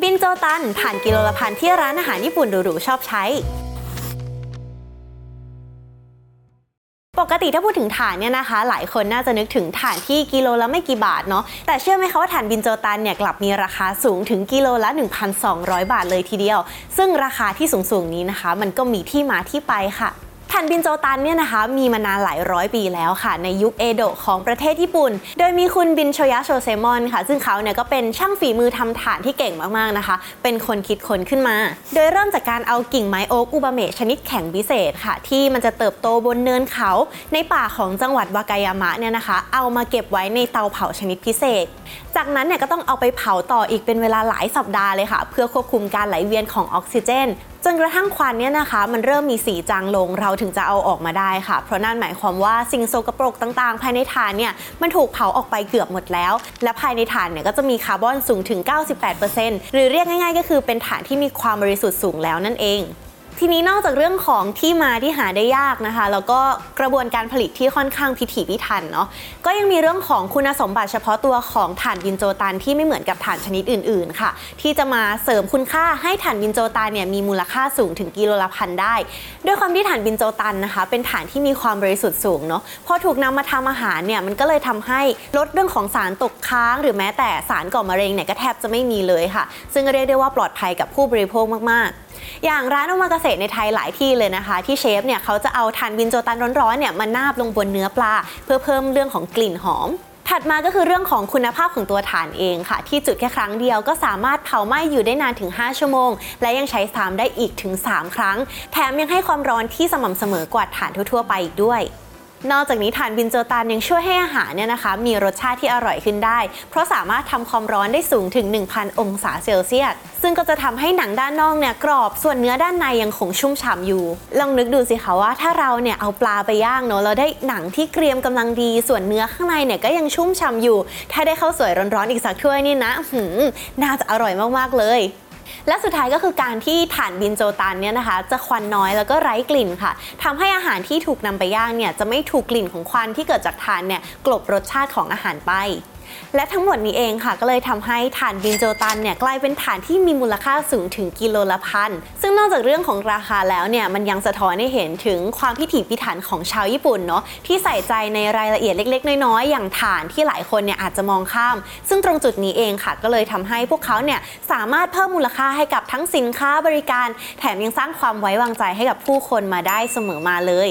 บินโจตันผ่านกิโลละพันที่ร้านอาหารญี่ปุ่นหรูๆชอบใช้ ปกติถ้าพูดถึงถ่านเนี่ยนะคะ หลายคนน่าจะนึกถึงถ่านที่กิโลละไม่กี่บาทเนาะแต่เชื่อไหมคะว่าถ่านบินโจตันเนี่ยกลับมีราคาสูงถึงกิโลละ 1,200 บาทเลยทีเดียว ซึ่งราคาที่สูงๆนี้นะคะ มันก็มีที่มาที่ไปค่ะ ถ่านบินโจตันเนี่ยนะคะมีมานานหลายร้อยปีแล้วค่ะในยุคเอโดะของประเทศญี่ปุ่น โดยมีคุณบินโชยะโชเซมอนค่ะ ซึ่งเขาเนี่ยก็เป็นช่างฝีมือทำถ่านที่เก่งมากๆนะคะ เป็นคนคิดค้นขึ้นมา โดยเริ่มจากการเอากิ่งไม้โอ๊กอุบาเมชนิดแข็งพิเศษค่ะ ที่มันจะเติบโตบนเนินเขา ในป่าของจังหวัดวากายามะเนี่ยนะคะ เอามาเก็บไว้ในเตาเผาชนิดพิเศษ จากนั้นเนี่ยก็ต้องเอาไปเผาต่ออีกเป็นเวลาหลายสัปดาห์เลยค่ะ เพื่อควบคุมการไหลเวียนของออกซิเจน จนกระทั่งควันเนี่ยนะคะ มันเริ่มมีสีจางลงเราถึงจะเอาออกมาได้ค่ะ เพราะนั่นหมายความว่าสิ่งโสกปรกต่างๆ ภายในถ่านเนี่ยมันถูกเผาออกไปเกือบหมดแล้ว และภายในถ่านเนี่ยก็จะมีคาร์บอนสูงถึง 98%หรือเรียกง่ายๆ ก็คือเป็นถ่านที่มีความบริสุทธิ์สูงแล้วนั่นเอง ทีนี้นอกจากเรื่องของที่มาที่หาได้ยากนะคะ แล้วก็กระบวนการผลิตที่ค่อนข้างพิถีพิถันเนาะก็ยังมีเรื่องของคุณสมบัติเฉพาะตัวของถ่านบินโจตันที่ไม่เหมือนกับถ่านชนิดอื่นๆ ค่ะ ที่จะมาเสริมคุณค่าให้ถ่านบินโจตันเนี่ยมีมูลค่าสูงถึงกิโลละพันได้ ด้วยความที่ถ่านบินโจตันนะคะ เป็นถ่านที่มีความบริสุทธิ์สูงเนาะพอถูกนำมาทำอาหารเนี่ยมันก็เลยทำให้ลดเรื่องของสารตกค้าง หรือแม้แต่สารก่อมะเร็งเนี่ยก็แทบจะไม่มีเลยค่ะ ซึ่งก็เรียกได้ว่าปลอดภัยกับผู้บริโภคมากๆ อย่างร้านอมากาเสะในไทยหลายที่เลยนะคะ ที่เชฟเนี่ยเขาจะเอาทานบินโจตันร้อนๆเนี่ยมานาบลงบนเนื้อปลา เพื่อเพิ่มเรื่องของกลิ่นหอมถัดมาก็คือเรื่องของคุณภาพของตัวฐานเองค่ะ ที่จุดแค่ครั้งเดียวก็สามารถเผาไหม้อยู่ได้นานถึง 5 ชั่วโมง และยังใช้ซ้ำได้อีกถึง 3 ครั้ง แถมยังให้ความร้อนที่สม่ำเสมอกว่าฐานทั่วๆไปอีกด้วย นอกจากนี้ถ่านบินโจตันยังช่วยให้อาหารเนี่ยนะคะ มีรสชาติที่อร่อยขึ้นได้ เพราะสามารถทำความร้อนได้สูงถึง 1,000 องศาเซลเซียส ซึ่งก็จะทำให้หนังด้านนอกเนี่ยกรอบ ส่วนเนื้อด้านในยังคงชุ่มฉ่ำอยู่ ลองนึกดูสิคะว่าถ้าเราเนี่ยเอาปลาไปย่างเนาะเราได้หนังที่เกรียมกำลังดี ส่วนเนื้อข้างในเนี่ยก็ยังชุ่มฉ่ำอยู่ ถ้าได้ข้าวสวยร้อนๆอีกสักถ้วยนี่นะหืมน่าจะอร่อยมากๆเลย และสุดท้ายก็คือการที่ฐานบินโจตันเนี่ยนะคะ จะควันน้อยแล้วก็ไร้กลิ่นค่ะทำให้อาหารที่ถูกนำไปย่างเนี่ยจะไม่ถูกกลิ่นของควันที่เกิดจากฐานเนี่ยกลบรสชาติของอาหารไป และทั้งหมดนี้เองค่ะ ก็เลยทำให้ถ่านบินโจตันเนี่ยกลายเป็นถ่านที่มีมูลค่าสูงถึงกิโลละพัน ซึ่งนอกจากเรื่องของราคาแล้วเนี่ยมันยังสะท้อนให้เห็นถึงความพิถีพิถันของชาวญี่ปุ่นเนาะที่ใส่ใจในรายละเอียดเล็ก ๆ น้อยๆอย่างถ่านที่หลายคนเนี่ยอาจจะมองข้าม ซึ่งตรงจุดนี้เองค่ะ ก็เลยทำให้พวกเขาเนี่ยสามารถเพิ่มมูลค่าให้กับทั้งสินค้าบริการ แถมยังสร้างความไว้วางใจให้กับผู้คนมาได้เสมอมาเลย